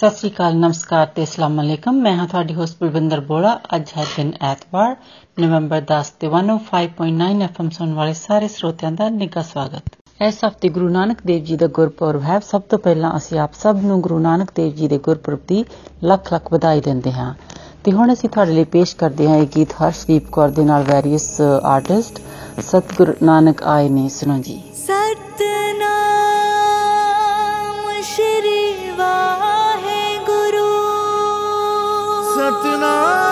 ਸਤਿ ਸ੍ਰੀ ਅਕਾਲ, ਨਮਸਕਾਰ ਤੇ ਅਸਲਾਮ ਅਲੈਕਮ। ਮੈਂ ਹਾਂ ਤੁਹਾਡੀ ਹੋਸਟ ਬਲਵਿੰਦਰ ਬੋੜਾ ਅੱਜ ਹੈ ਦਿਨ ਐਤਵਾਰ, ਨਵੰਬਰ 10 ਤੇ 105.9 ਐਫਐਮ ਸੁਣਨ ਵਾਲੇ ਸਾਰੇ ਸਰੋਤਿਆਂ ਦਾ ਨਿੱਘਾ ਸਵਾਗਤ। ਇਸ ਹਫ਼ਤੇ ਗੁਰੂ ਨਾਨਕ ਦੇਵ ਜੀ ਦਾ ਗੁਰਪੁਰਬ ਹੈ। ਸਭ ਤੋਂ ਪਹਿਲਾਂ ਅਸੀਂ ਆਪ ਸਭ ਨੂੰ ਗੁਰੂ ਨਾਨਕ ਦੇਵ ਜੀ ਦੇ ਗੁਰਪੁਰਬ ਦੀ ਲੱਖ ਲੱਖ ਵਧਾਈ ਦਿੰਦੇ ਹਾਂ। ਤੇ ਹੁਣ ਅਸੀਂ ਤੁਹਾਡੇ ਲਈ ਪੇਸ਼ ਕਰਦੇ ਹਾਂ ਇਹ ਗੀਤ ਹਰਸ਼ਦੀਪ ਕੌਰ ਦੇ ਨਾਲ ਵੈਰੀਅਸ ਆਰਟਿਸਟ ਸਤਿਗੁਰ ਨਾਨਕ ਆਏ ਨੇ ਸੁਣੋ ਜੀ। ना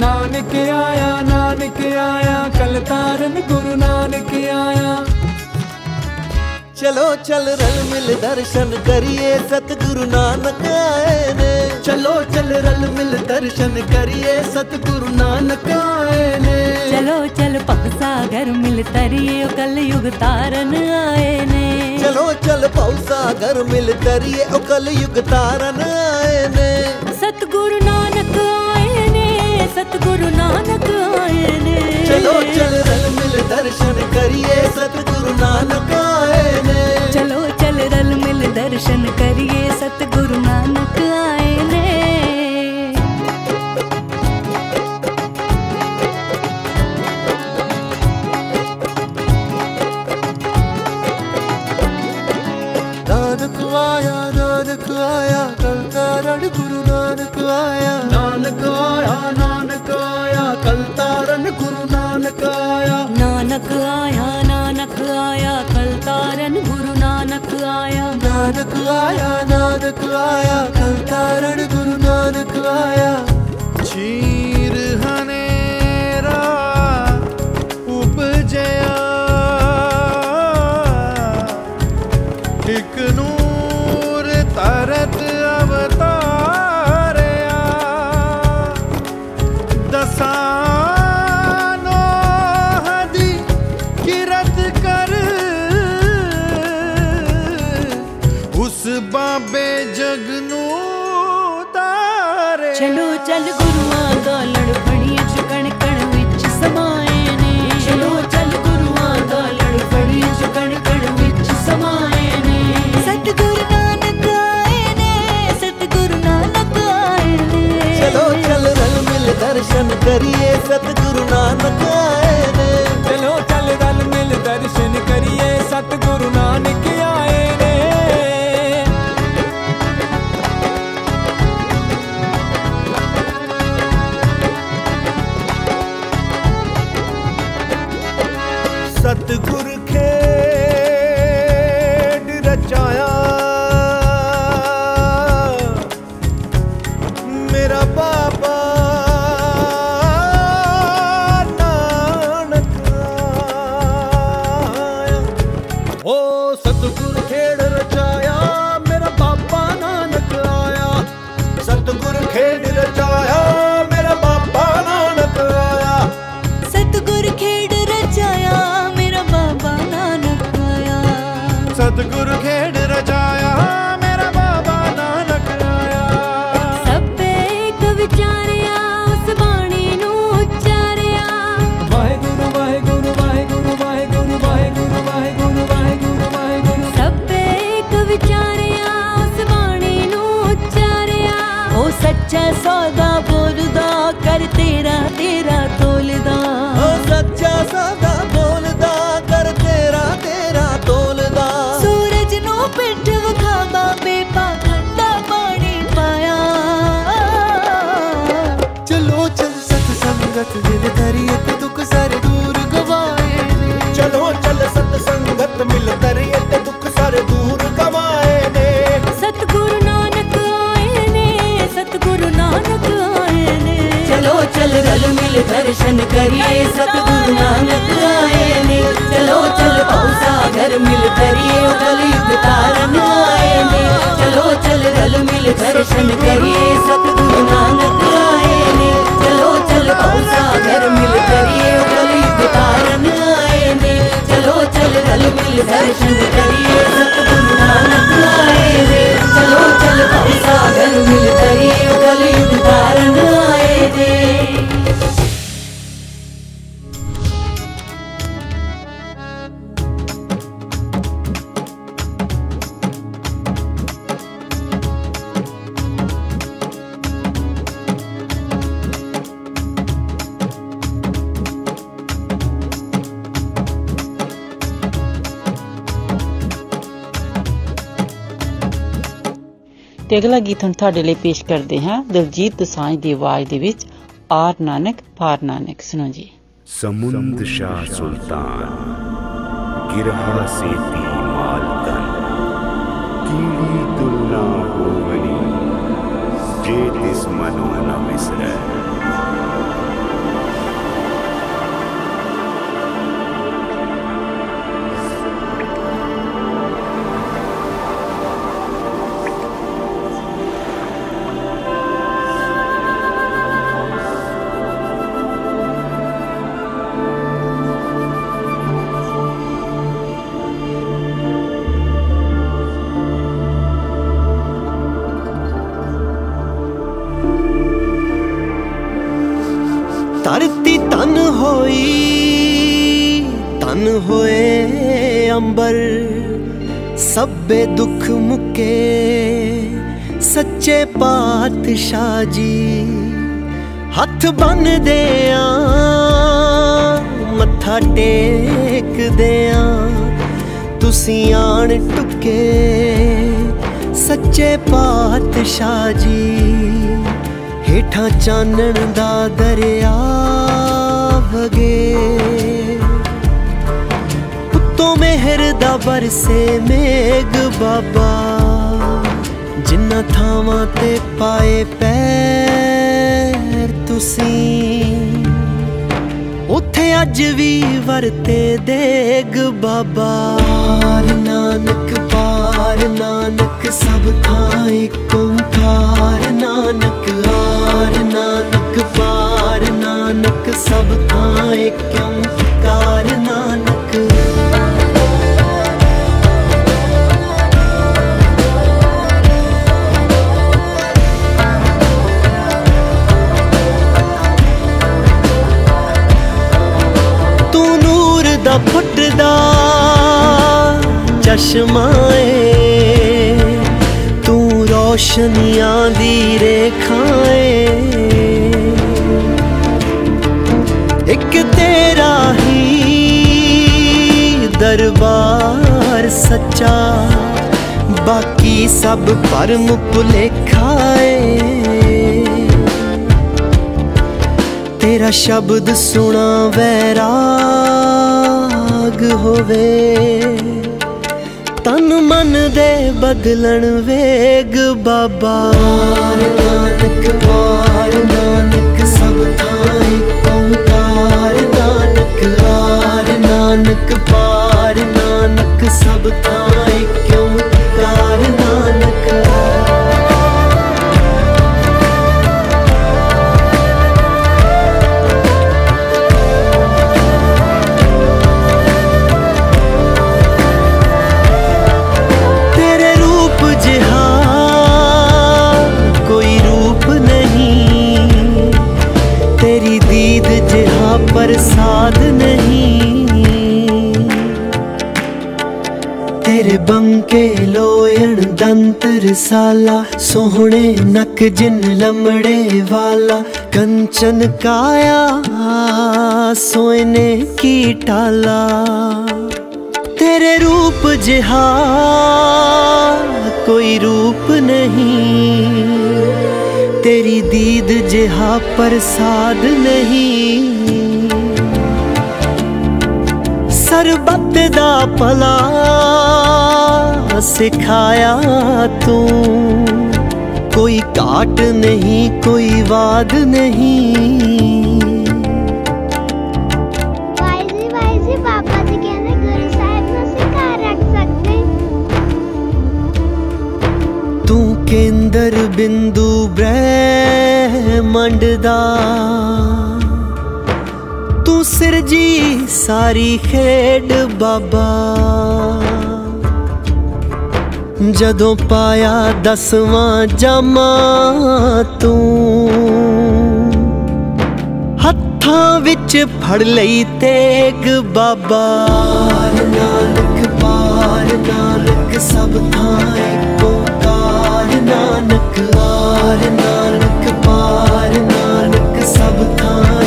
नानक आया नानक आया कल तारन गुरु नानक आया। चलो चल रल मिल दर्शन करिए सतगुरु नानक आए ने। चलो चल रल मिल दर्शन करिए सतगुरु नानक आए ने। चलो चल पग सागर मिल तरिए कल युग तारन आए ने। चलो चल पौ सागर मिल तरिए कल युग तारन आए ने। सतगुरु नानक आए सतगुरु नानक आए ने। चलो चल रल मिल दर्शन करिए सतगुरु नानक आए ने। चलो चल रल मिल दर्शन करिए सतगुरु नानक आए ने। आया नानक आया कल गुरु नानक आया। नानक आया नानक तारन गुरु नानक आया। नानक आया नानक आया कल तारन गुरु नानक आया। नानक आया नानक आया कल तारन गुरु नानक आया। जी दर्शन करिए सतगुरु नानक आए। ਸੱਚਾ ਸੌਦਾ ਬੋਲਦਾ ਕਰ ਤੇਰਾ ਤੇਰਾ ਤੋਲਦਾ। ਓ ਸੱਚਾ ਸਦਾ ਬੋਲਦਾ ਕਰ ਤੇਰਾ ਤੇਰਾ ਤੋਲਦਾ। ਸੂਰਜ ਨੂੰ ਪਿੱਠ ਵਿਖਾਵਾ ਬੇਪਾਖੰਡਾ ਪਾਣੀ ਪਾਇਆ। ਚਲੋ ਚੱਲ ਸਤ ਸੰਗਤ ਦਿਲ चल रल मिल दर्शन करिए, सतगुरु नानक आए ने। चलो, चल सागर, मिल करिए कलयुग तारन आए ने। चलो, चल रल मिल दर्शन करिए, सतगुरु नानक आए ने। चलो, चल सागर, मिल करिए कलयुग तारन आए ने। चलो, चल रल मिल दर्शन करिए, सतगुरु नानक आए ने। चलो, चल सागर, मिल करिए Hare ਤੇ ਅਗਲਾ ਗੀਤ ਹੁਣ ਤੁਹਾਡੇ ਲਈ ਪੇਸ਼ ਕਰਦੇ ਹਾਂ। ਦਲਜੀਤ ਦਸਾਂਝ ਦੀ ਆਵਾਜ਼ ਦੇ ਵਿੱਚ ਆਰ ਨਾਨਕ ਪਾਰ ਨਾਨਕ, ਸੁਣੋ ਜੀ। ਸਮੁੰਦ ਸ਼ਾਹ ਸੁਲਤਾਨ ਗਿਰਹਾ ਸੇਤੀ ਮਾਲਕਨ ਕੀੜੀ ਤੁਲਨਾ ਹੋਵਨੀ ਜੇ ਤਿਸ ਮਨੋ ਨਾ ਵਿਸਰੈ ਸਭੇ ਦੁੱਖ ਮੁਕੇ, ਸੱਚੇ ਪਾਤਸ਼ਾਹ ਜੀ। ਹੱਥ ਬੰਨਦੇ ਆ, ਮੱਥਾ ਟੇਕਦੇ ਆ। ਤੁਸੀਂ ਆਣ ਟੁੱਕੇ, ਸੱਚੇ ਪਾਤਸ਼ਾਹ ਜੀ। ਹੇਠਾਂ ਚਾਨਣ ਦਾ ਦਰਿਆ ਵਗੇ। ਉੱਤੋਂ ਮਿਹਰ ਦਾ ਬਰਸੇ ਮੇਗ ਬਾਬਾ। ਜਿੰਨਾ ਥਾਵਾਂ ਤੇ ਪਾਏ ਪੈਰ ਤੁਸੀਂ, ਉੱਥੇ ਅੱਜ ਵੀ ਵਰਤੇ ਦੇਗ ਬਾਬਾ। ਪਾਰ ਨਾਨਕ ਪਾਰ ਨਾਨਕ ਸਭ ਥਾਂ ਇੱਕ ਓੰਕਾਰ। ਨਾਨਕ ਆਰ ਨਾਨਕ ਪਾਰ ਨਾਨਕ ਸਭ ਥਾਂ ਇੱਕ ਓੰਕਾਰ। ਰੋਸ਼ਨੀਆਂ ਦੀ ਰੇਖਾ ਏ ਇੱਕ ਤੇਰਾ ਹੀ ਦਰਬਾਰ ਸੱਚਾ, ਬਾਕੀ ਸਭ ਭਰਮ ਭੁਲੇਖਾ ਏ ਤੇਰਾ ਸ਼ਬਦ ਸੁਣਾ ਵੈਰਾਗ ਹੋਵੇ। ਤਨ ਮਨ ਦੇ ਬਦਲਣ ਵੇਗ ਬਾਬਾ। ਨਾਨਕ, ਵਾਰ ਨਾਨਕ, ਸਭ ਥਾਂ ਇੱਕ ਓੰਕਾਰ ਨਾਨਕ ਆਰ ਨਾਨਕ ਪਾਰ ਨਾਨਕ, ਸਭ ਥਾਂ बरसात नहीं। तेरे बंके लोयन दंतर दंत सोहने नक जिन लमड़े वाला, कंचन काया सोने की टाला। तेरे रूप जिहा कोई रूप नहीं, तेरी दीद जिहा प्रसाद नहीं। ਸਰਬੱਤ ਦਾ ਭਲਾ ਸਿਖਾਇਆ ਤੂੰ। ਕੋਈ ਕਾਟ ਨਹੀਂ ਕੋਈ ਵਾਦ ਨਹੀਂ। ਕੇਂਦਰ ਬਿੰਦੂ ਬ੍ਰਹਿਮੰਡ ਦਾ। ਤੂੰ ਸਿਰਜੀ ਸਾਰੀ ਖੇਡ ਬਾਬਾ। ਜਦੋਂ ਪਾਇਆ ਦਸਵਾਂ ਜਾਮਾ ਤੂੰ, ਹੱਥਾਂ ਵਿੱਚ ਫੜ ਲਈ ਤੇਗ ਬਾਬਾ। ਨਾਨਕ, ਪਾਰ ਨਾਨਕ, ਸਭ ਥਾਂ ਇੱਕ ਓੰਕਾਰ ਨਾਨਕ। ਆਰ ਨਾਨਕ, ਪਾਰ ਨਾਨਕ, ਸਭ ਥਾਂ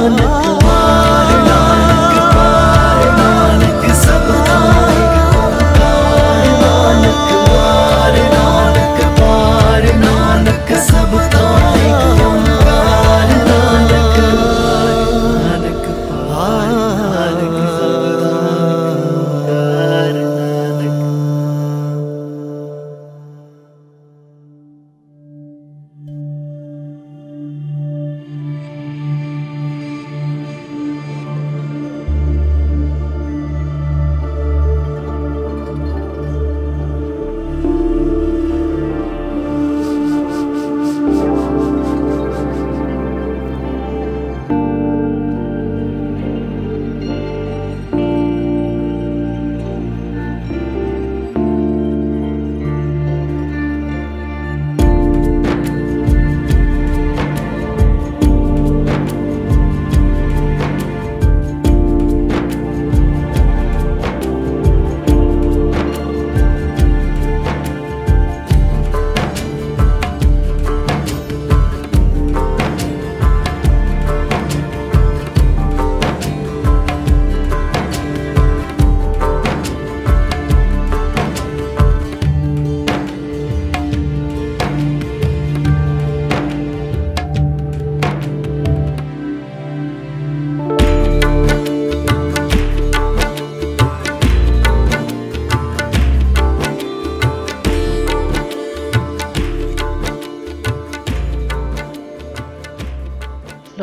நான்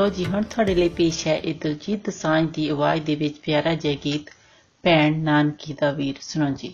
ਲੋ ਜੀ, ਹੁਣ ਤੁਹਾਡੇ ਲਈ ਪੇਸ਼ ਹੈ ਇਹ ਦਿਲਜੀਤ ਦਸਾਂਝ ਦੀ ਆਵਾਜ਼ ਦੇ ਵਿੱਚ ਪਿਆਰਾ ਜਿਹਾ ਗੀਤ, ਭੈਣ ਨਾਨਕੀ ਦਾ ਵੀਰ। ਸੁਣੋ ਜੀ।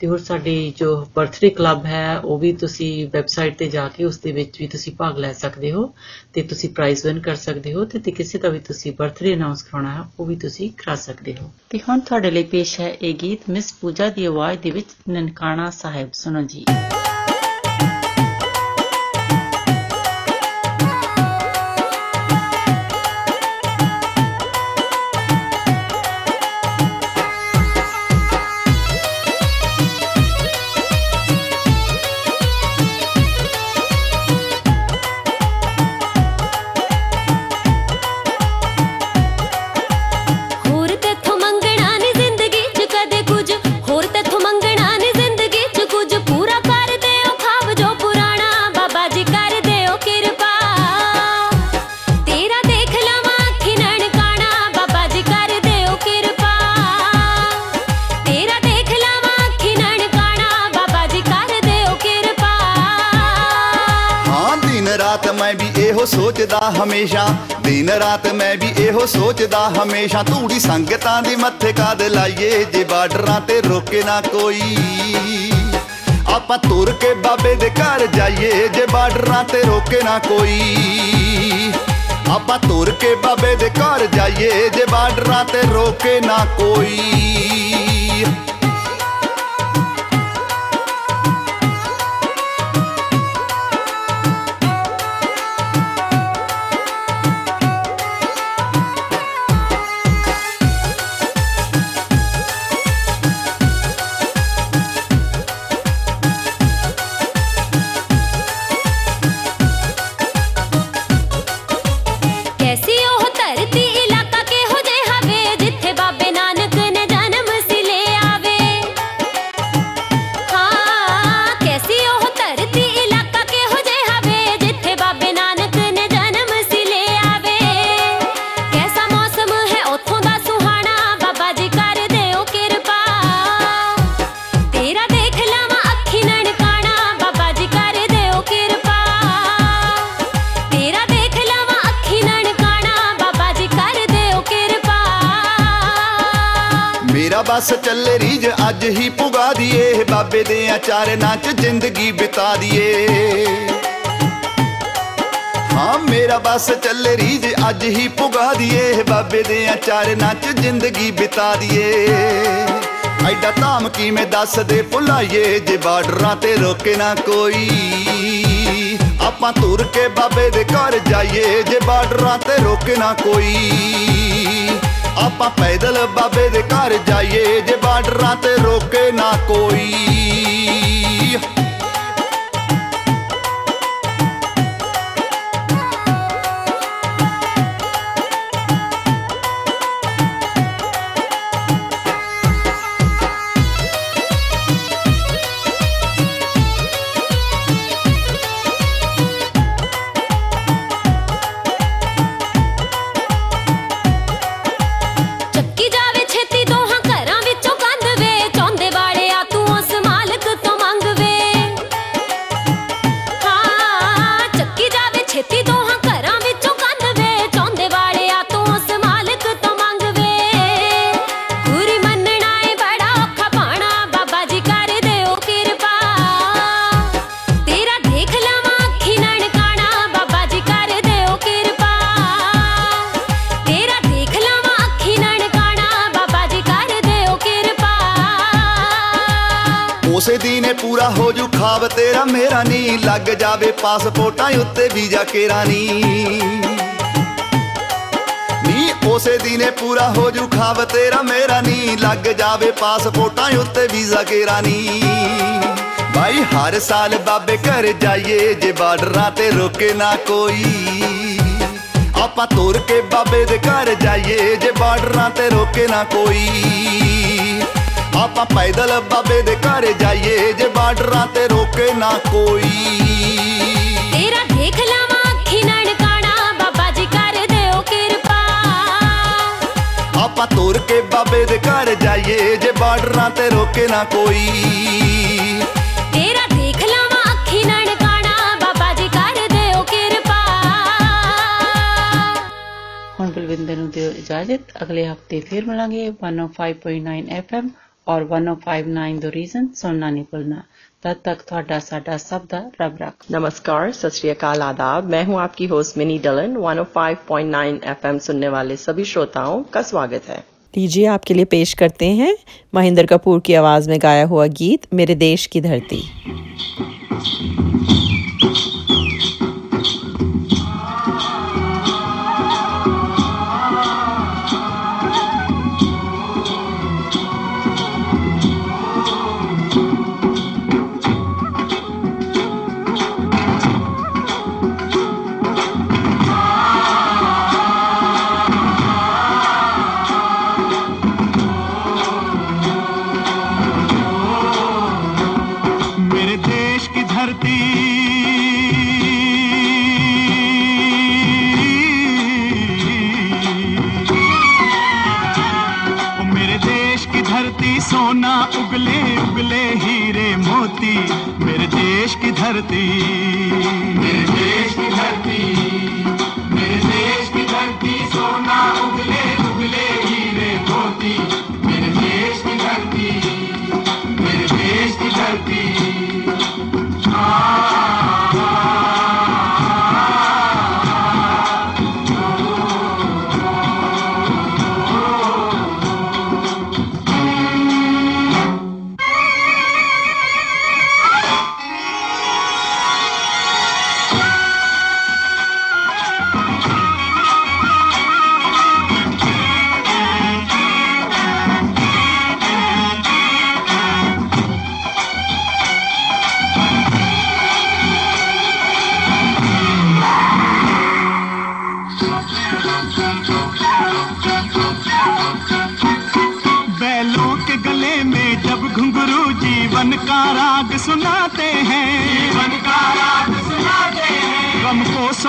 ਤੇ ਹੋਰ ਸਾਡੀ ਜੋ ਬਰਥਡੇ ਕਲੱਬ ਹੈ, ਉਹ ਵੀ ਤੁਸੀਂ ਵੈਬਸਾਈਟ ਤੇ ਜਾ ਕੇ ਉਸ ਦੇ ਵਿੱਚ ਵੀ ਤੁਸੀਂ ਭਾਗ ਲੈ ਸਕਦੇ ਹੋ ਤੇ ਤੁਸੀਂ ਪ੍ਰਾਈਜ਼ ਵਿਨ ਕਰ ਸਕਦੇ ਹੋ ਤੇ ਤੇ ਕਿਸੇ ਦਾ ਵੀ ਤੁਸੀਂ ਬਰਥਡੇ ਅਨਾਉਂਸ ਕਰਾਉਣਾ ਹੈ, ਉਹ ਵੀ ਤੁਸੀਂ ਕਰਾ ਸਕਦੇ ਹੋ। ਤੇ ਹੁਣ ਤੁਹਾਡੇ ਲਈ ਪੇਸ਼ ਹੈ ਇਹ ਗੀਤ ਮਿਸ ਪੂਜਾ ਦੀ ਆਵਾਜ਼ ਦੇ ਵਿੱਚ ਨਨਕਾਣਾ ਸਾਹਿਬ, ਸੁਣੋ ਜੀ। ਰਾਤ ਮੈਂ ਵੀ ਇਹੋ ਸੋਚਦਾ ਹਮੇਸ਼ਾ। ਦਿਨ ਰਾਤ ਮੈਂ ਵੀ ਇਹੋ ਸੋਚਦਾ ਹਮੇਸ਼ਾ। ਧੂੜੀ ਸੰਗਤਾਂ ਦੀ ਮੱਥੇ ਕਾਦ ਲਾਈਏ, ਜੇ ਬਾਰਡਰਾਂ ਤੇ ਰੋਕੇ ਨਾ ਕੋਈ। ਆਪਾਂ ਤੁਰ ਕੇ ਬਾਬੇ ਦੇ ਘਰ ਜਾਈਏ, ਜੇ ਬਾਰਡਰਾਂ ਤੇ ਰੋਕੇ ਨਾ ਕੋਈ। ਆਪਾਂ ਤੁਰ ਕੇ ਬਾਬੇ ਦੇ ਘਰ ਜਾਈਏ, ਜੇ ਬਾਰਡਰਾਂ ਤੇ ਰੋਕੇ ਨਾ ਕੋਈ। ਦੀਏ ਬਾਬੇ ਦੇ ਆਚਾਰ ਨਾਚ ਜ਼ਿੰਦਗੀ ਬਿਤਾ ਦੀਏ। ਐਡਾ ਧਾਮ ਕਿਵੇਂ ਦੱਸ ਦੇ ਭੁਲਾਈਏ, ਜੇ ਬਾਰਡਰਾਂ ਤੇ ਰੋਕੇ ਨਾ ਕੋਈ। ਆਪਾਂ ਤੁਰ ਕੇ ਬਾਬੇ ਦੇ ਘਰ ਜਾਈਏ, ਜੇ ਬਾਰਡਰਾਂ ਤੇ ਰੋਕੇ ਨਾ ਕੋਈ। ਆਪਾਂ ਪੈਦਲ ਬਾਬੇ ਦੇ ਘਰ ਜਾਈਏ, ਜੇ ਬਾਰਡਰਾਂ ਤੇ ਰੋਕੇ ਨਾ ਕੋਈ। ਖਾਬ ਤੇਰਾ ਮੇਰਾ ਨੀ, ਲੱਗ ਜਾਵੇ ਪਾਸਪੋਰਟਾਂ ਉੱਤੇ ਵੀਜ਼ਾ ਕੇਰਾ ਨੀ। ਨੀ, ਉਸੇ ਦਿਨੇ ਪੂਰਾ ਹੋ ਜੂ ਖਾਬ ਤੇਰਾ ਮੇਰਾ ਨੀ, ਲੱਗ ਜਾਵੇ ਪਾਸਪੋਰਟਾਂ ਉੱਤੇ ਵੀਜ਼ਾ ਕੇਰਾ ਨੀ। ਭਾਈ ਹਰ ਸਾਲ ਬਾਬੇ ਘਰ ਜਾਈਏ, ਜੇ ਬਾਰਡਰਾਂ ਤੇ ਰੋਕੇ ਨਾ ਕੋਈ। ਆਪਾਂ ਤੁਰ ਕੇ ਬਾਬੇ ਦੇ ਘਰ ਜਾਈਏ, ਜੇ ਬਾਰਡਰਾਂ ਤੇ ਰੋਕੇ ਨਾ ਕੋਈ। ਆਪਾਂ ਪੈਦਲ ਬਾਬੇ ਦੇ ਘਰ ਜਾਈਏ ਜੇ ਬਾਰਡਰਾਂ ਤੇ ਰੋਕੇ ਨਾ ਕੋਈ। ਤੇਰਾ ਦੇਖ ਲਵਾਂ ਅੱਖੀ ਨਨਕਾਣਾ ਬਾਬਾ ਜੀ ਕਰ ਦਿਓ ਕਿਰਪਾ। ਆਪਾਂ ਤੁਰ ਕੇ ਬਾਬੇ ਦੇ ਘਰ ਜਾਈਏ ਜੇ ਬਾਰਡਰਾਂ ਤੇ ਰੋਕੇ ਨਾ ਕੋਈ। ਤੇਰਾ ਦੇਖ ਲਵਾਂ ਅੱਖੀ ਨਨਕਾਣਾ ਬਾਬਾ ਜੀ ਕਰ ਦਿਓ ਕਿਰਪਾ। ਹੁਣ ਬਲਵਿੰਦਰ ਨੂੰ ਦਿਓ ਇਜਾਜ਼ਤ। ਅਗਲੇ ਹਫ਼ਤੇ ਫਿਰ ਮਿਲਾਂਗੇ 105.9 FM ਔਰ 1059 ਦ ਰੀਜ਼ਨ ਸੁਣਨਾ ਨਹੀਂ ਭੁੱਲਣਾ तब तक ਤੁਹਾਡਾ ਸਾਡਾ ਸਭ ਦਾ ਰੱਬ ਰੱਖ नमस्कार सत श्री अकाल आदाब मैं हूं आपकी होस्ट मिनी डलन 105.9 एफएम सुनने वाले सभी श्रोताओं का स्वागत है लीजिए आपके लिए पेश करते हैं महेंद्र कपूर की आवाज में गाया हुआ गीत मेरे देश की धरती करती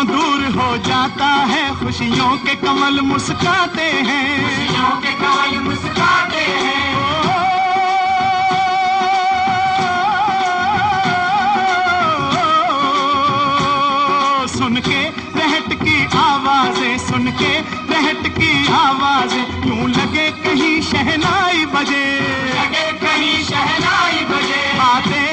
गम दूर हो जाता है। खुशियों के कमल मुस्काते हैं। खुशियों के कमल मुस्काते हैं। सुन के रहट की आवाज़ें सुन के रहट की आवाज़ें। यूँ लगे कहीं शहनाई बजे। लगे कहीं शहनाई बजे।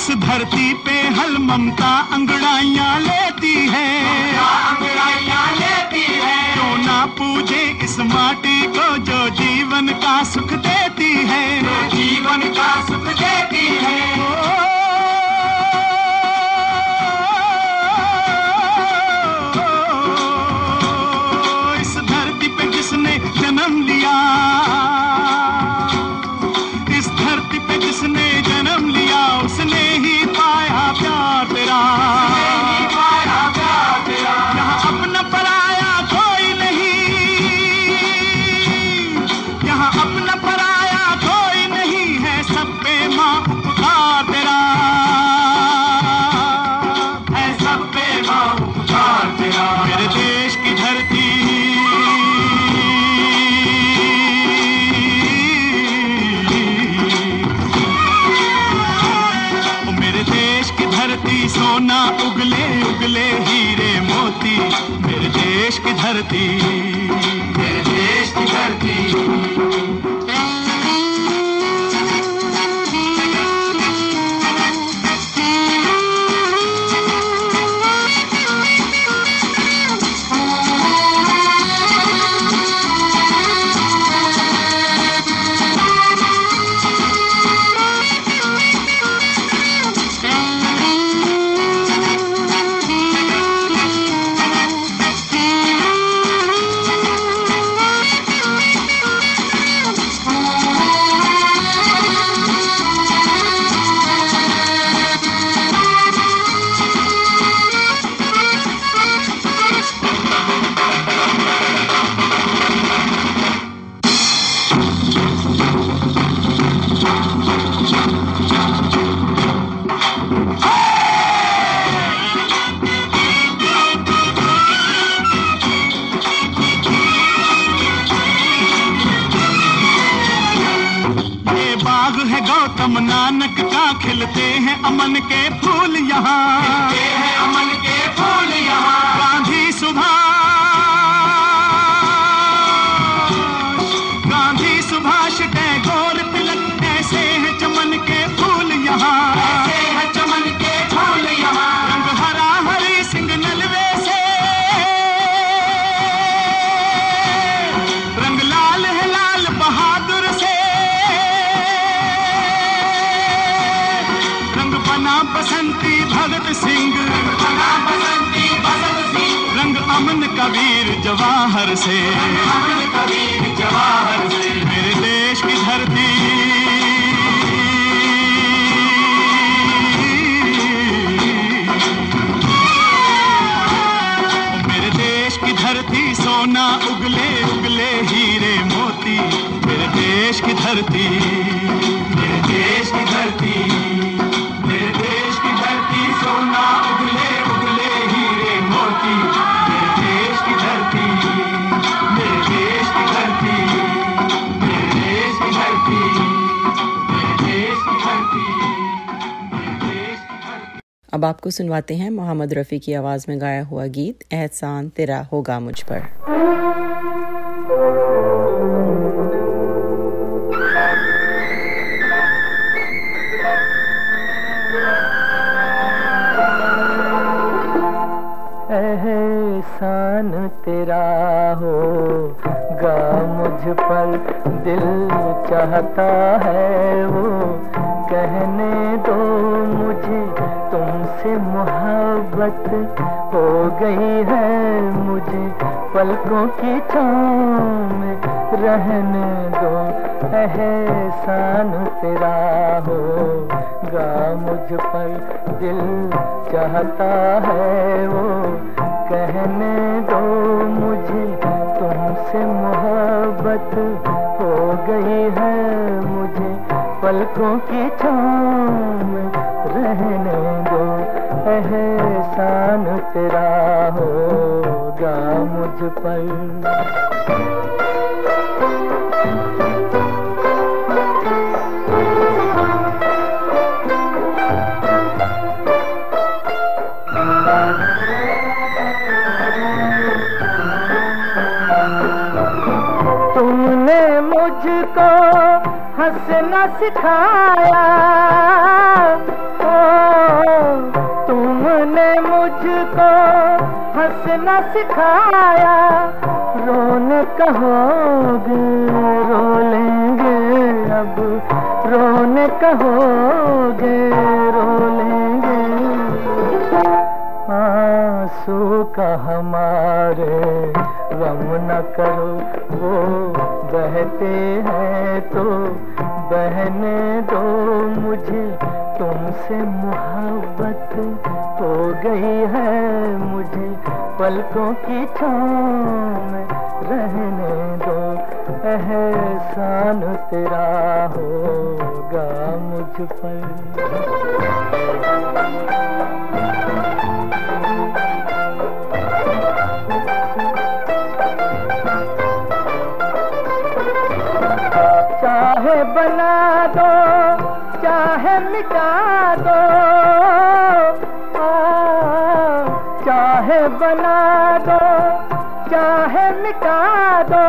इस धरती पे हल ममता अंगड़ाइया लेती है। अंगड़ाइया लेती है। क्यों ना पूजे इस माटी को जो जीवन का सुख देती है। जीवन का सुख देती है। ti. अमन के जवाहर से। जवाहर से मेरे देश की धरती। मेरे देश की धरती, सोना उगले उगले हीरे मोती। मेरे देश की धरती। अब आपको सुनवाते हैं मोहम्मद रफ़ी की आवाज़ में गाया हुआ गीत, एहसान तेरा होगा मुझ पर। हो गई है मुझे पलकों की सिखाया। रोने कहोगे रो लेंगे अब। रोने कहोगे रो लेंगे आँसू का हमारे गम न करो, वो बहते हैं तो बहने दो मुझे। तुमसे मोहब्बत हो गई है मुझे। पलकों की छान रहने दो। एहसान तेरा होगा मुझ पर। मिटा दो।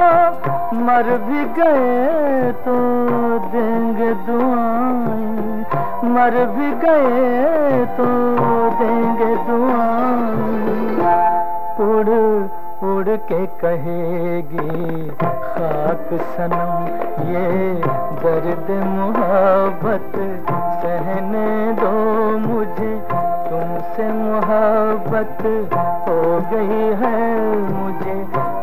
मर भी गए तो देंगे दुआएँ। मर भी गए तो देंगे दुआएँ। उड़ उड़ के कहेगी, खाक सनम, ये दर्द मोहब्बत सहने दो मुझे। तुमसे मोहब्बत हो गई है मुझे।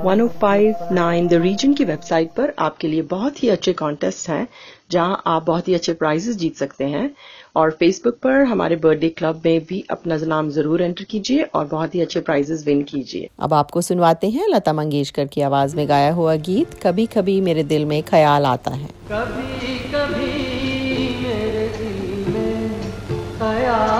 1059 द रीजन की वेबसाइट पर आपके लिए बहुत ही अच्छे कॉन्टेस्ट हैं जहाँ आप बहुत ही अच्छे प्राइजेस जीत सकते हैं। और फेसबुक पर हमारे बर्थडे क्लब में भी अपना नाम ज़रूर एंटर कीजिए और बहुत ही अच्छे प्राइजेस विन कीजिए। अब आपको सुनवाते हैं लता मंगेशकर की आवाज़ में गाया हुआ गीत कभी कभी मेरे दिल में ख्याल आता है। कभी कभी मेरे दिल में ख्याल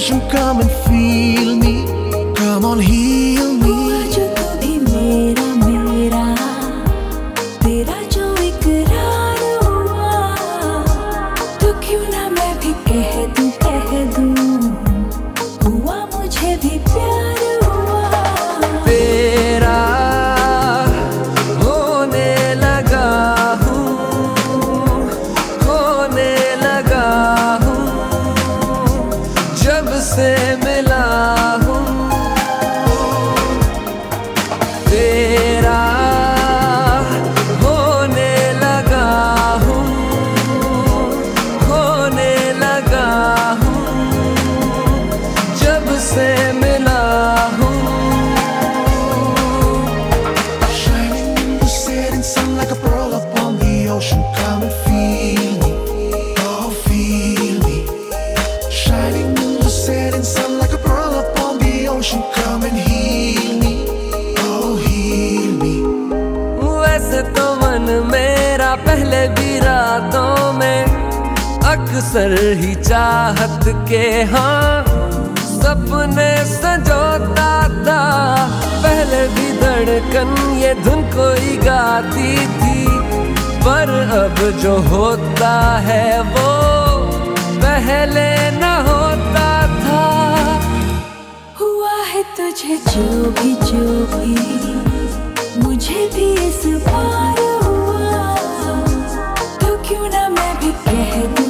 Ocean. Come and feel me. Come on, heal से मिला अक्सर ही चाहत के हाँ सपने सजोता था। पहले भी धड़कन ये धुन कोई गाती थी, पर अब जो होता है वो पहले न होता था। हुआ है तुझे जो भी जो भी, मुझे भी इस बार हुआ। तो क्यों ना मैं भी कह दूँ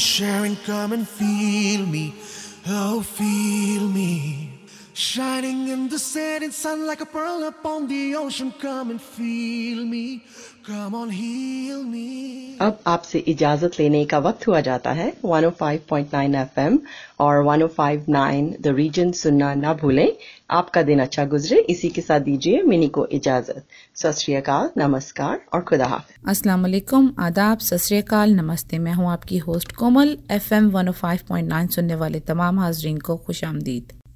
Sharing. Come and feel me, oh feel me. Shining in the setting sun like a pearl upon the ocean. Come and feel me. Come on, heal me. अब आपसे इजाज़त लेने का वक्त हुआ जाता है। 105.9 एफएम और 105.9 द रीजन सुनना ना भूलें। आपका दिन अच्छा गुजरे। इसी के साथ दीजिए मिनी को इजाज़त। सत श्री नमस्कार और खुदा हाफिज। अस्सलाम वालेकुम। आदाब। सत नमस्ते। मैं हूँ आपकी होस्ट कोमल एफएम 105.9 सुनने वाले तमाम हाजरीन को खुश आमदीद।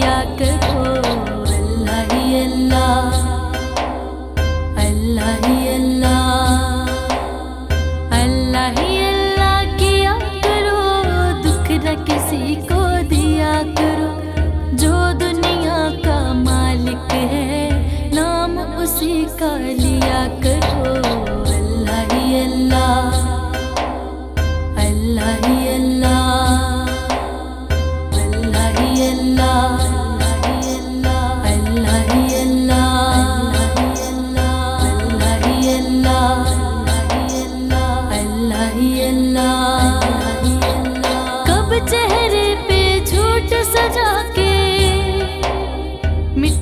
का हो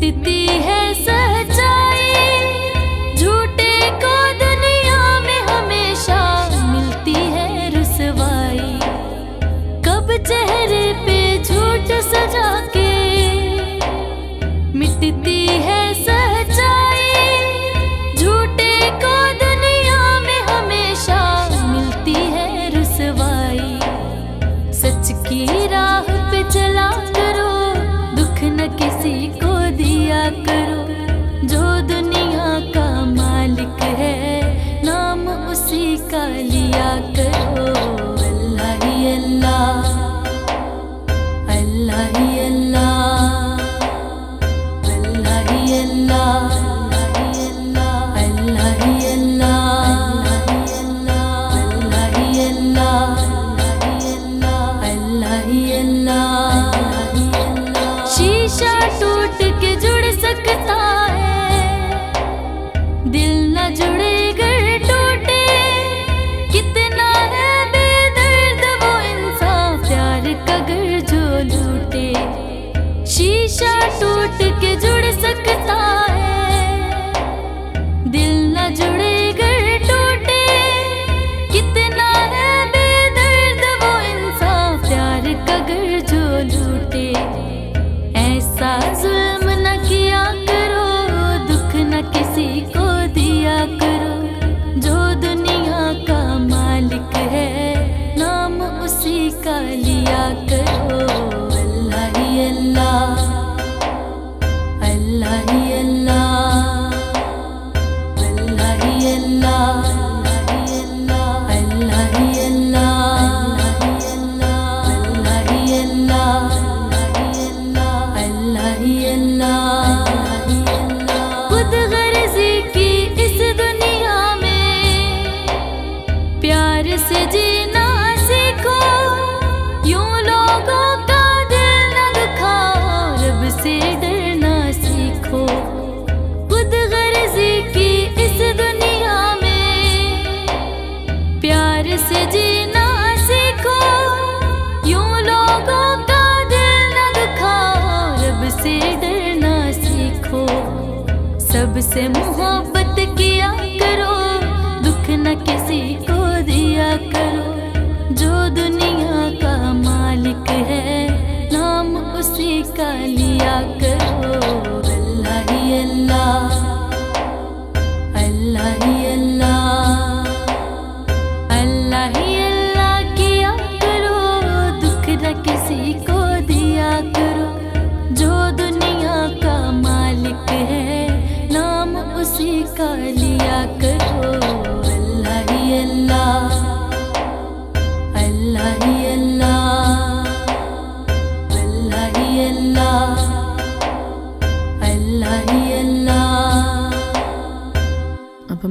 ti ti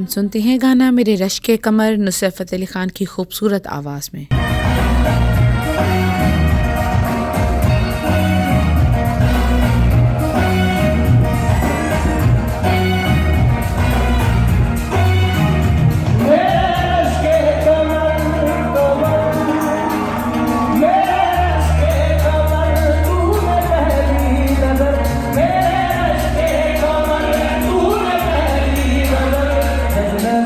सुनते हैं गाना मेरे रश के कमर नुसरफत अली ख़ान की खूबसूरत आवाज़ में।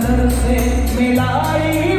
नज़र से मिलाई।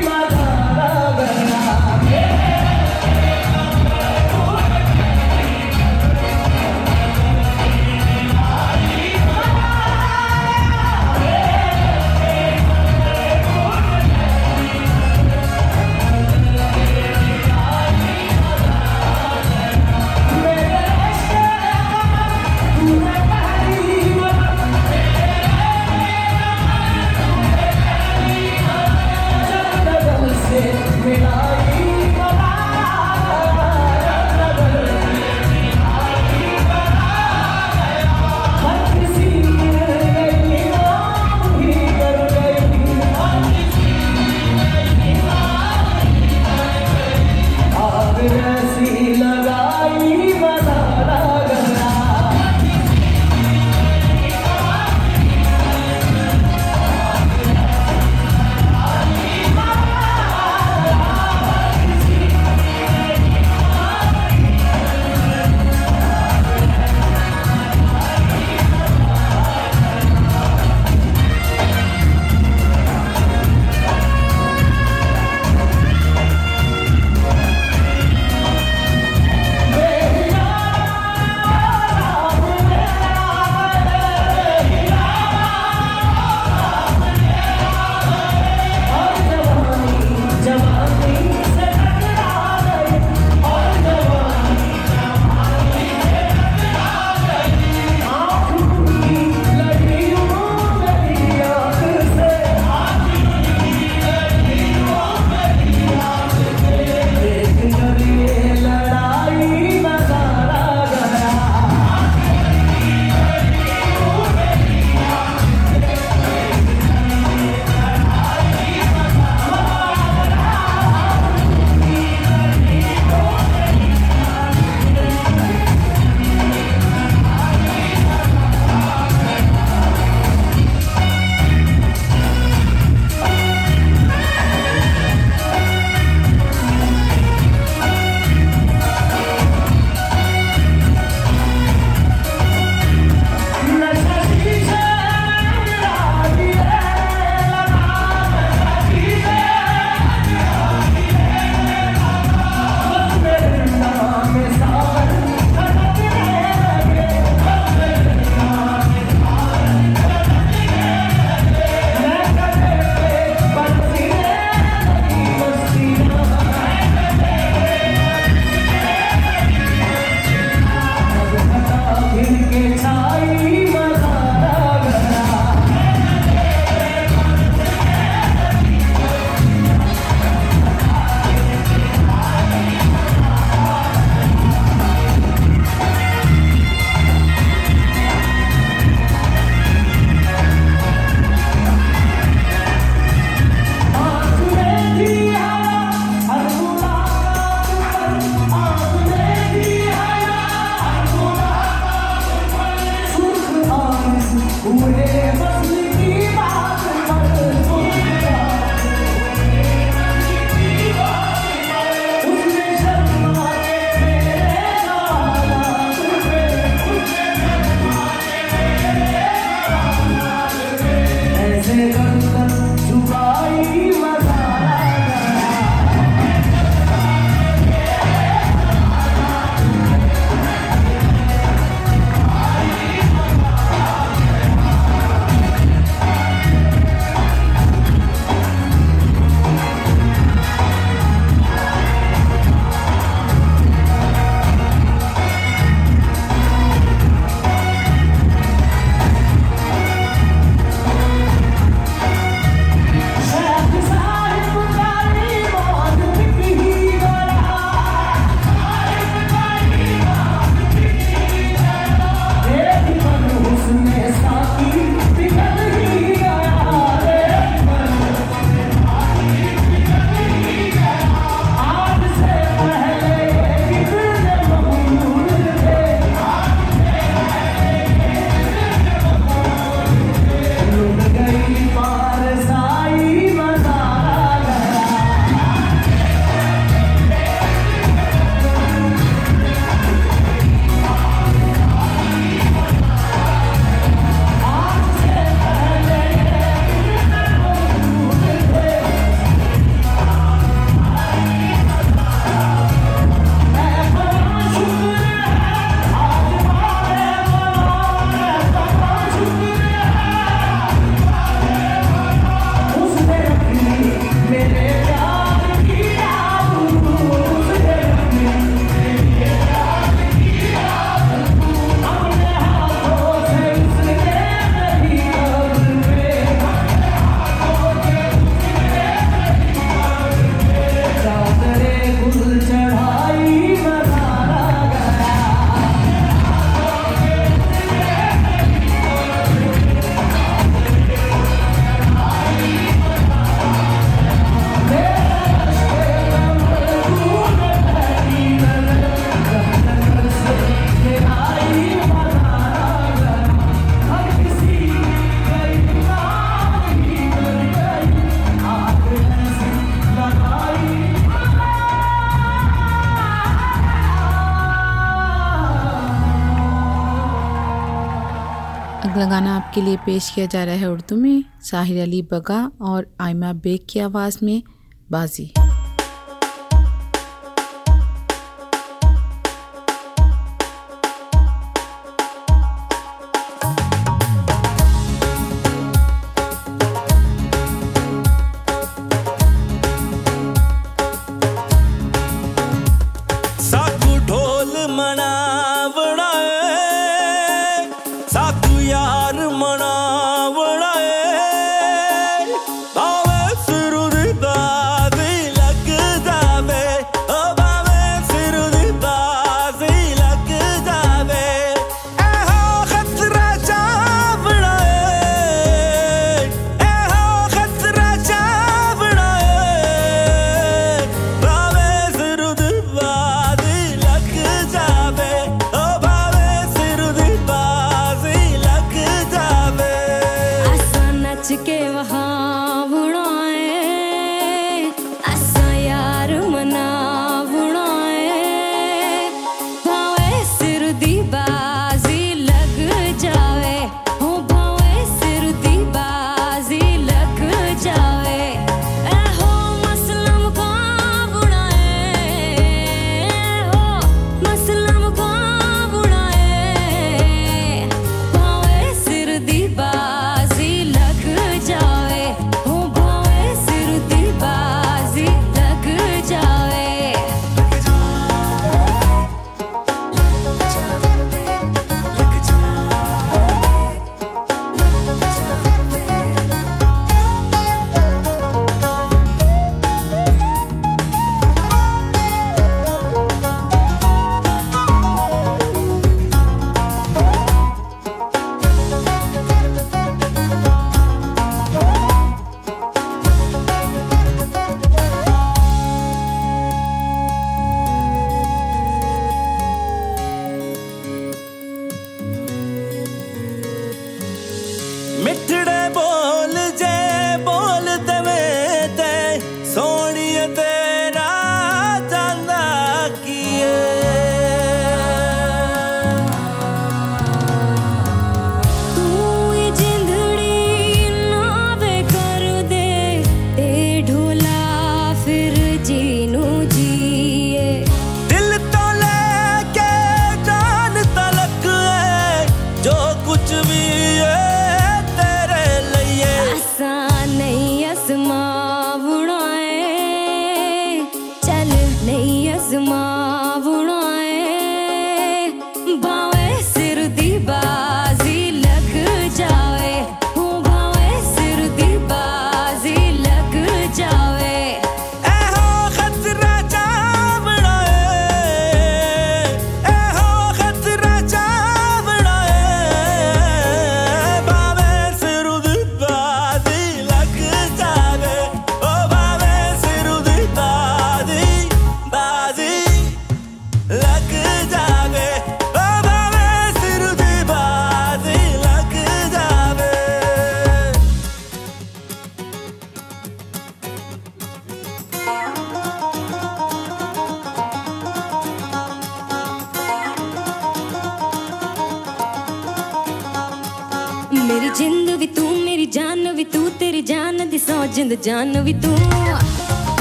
आपके लिए पेश किया जा रहा है उर्दू में, साहिर अली बगा और आयमा बेग की आवाज़ में बाजी।